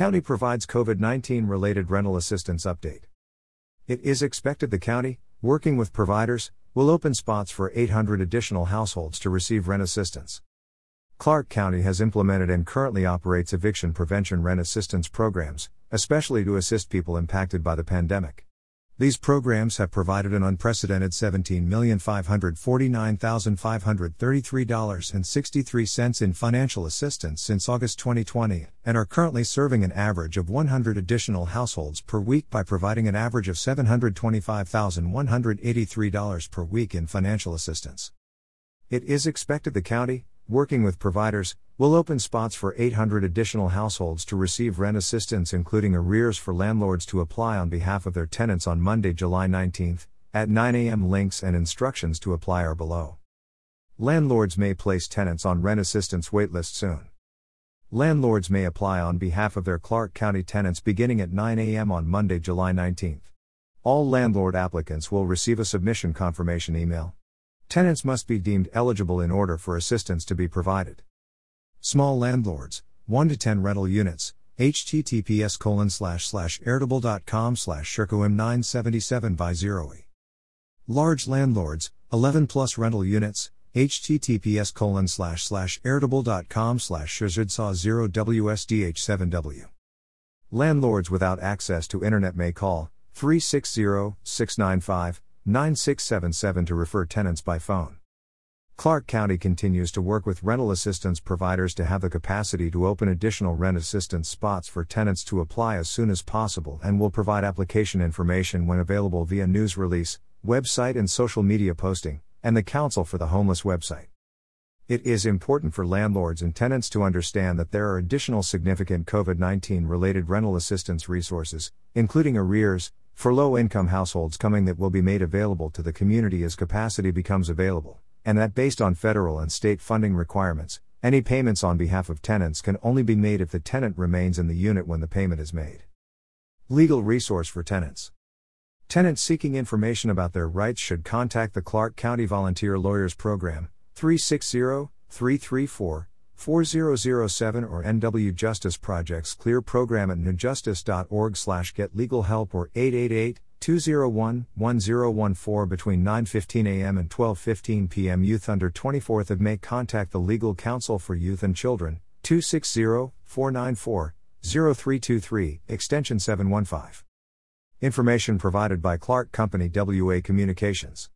County provides COVID 19 related rental assistance update. It is expected the county, working with providers, will open spots for 800 additional households to receive rent assistance. Clark County has implemented and currently operates eviction prevention rent assistance programs, especially to assist people impacted by the pandemic. These programs have provided an unprecedented $17,549,533.63 in financial assistance since August 2020 and are currently serving an average of 100 additional households per week by providing an average of $725,183 per week in financial assistance. It is expected the county, working with providers, will open spots for 800 additional households to receive rent assistance, including arrears for landlords to apply on behalf of their tenants on Monday, July 19, at 9 a.m. Links and instructions to apply are below. Landlords may place tenants on rent assistance waitlist soon. Landlords may apply on behalf of their Clark County tenants beginning at 9 a.m. on Monday, July 19. All landlord applicants will receive a submission confirmation email. Tenants must be deemed eligible in order for assistance to be provided. Small landlords, 1 to 10 rental units, https colon slash slash airtable.com slash shirkoim 977 by 0e. Large landlords, 11 plus rental units, https colon slash slash airtable.com slash 0 wsdh7w. Landlords without access to internet may call 360 695 9677 to refer tenants by phone. Clark County continues to work with rental assistance providers to have the capacity to open additional rent assistance spots for tenants to apply as soon as possible and will provide application information when available via news release, website, and social media posting, and the Council for the Homeless website. It is important for landlords and tenants to understand that there are additional significant COVID 19 related rental assistance resources, including arrears, for low income households coming that will be made available to the community as capacity becomes available, and that based on federal and state funding requirements, any payments on behalf of tenants can only be made if the tenant remains in the unit when the payment is made. Legal resource for tenants. Tenants seeking information about their rights should contact the Clark County Volunteer Lawyers Program, 360 334 4007 or NW Justice Project's clear program at newjustice.org slash get legal help or 888-201-1014 between 9.15 a.m. and 12.15 p.m. Youth under 24th of May contact the Legal Counsel for Youth and Children, 260-494-0323, extension 715. Information provided by Clark County WA Communications.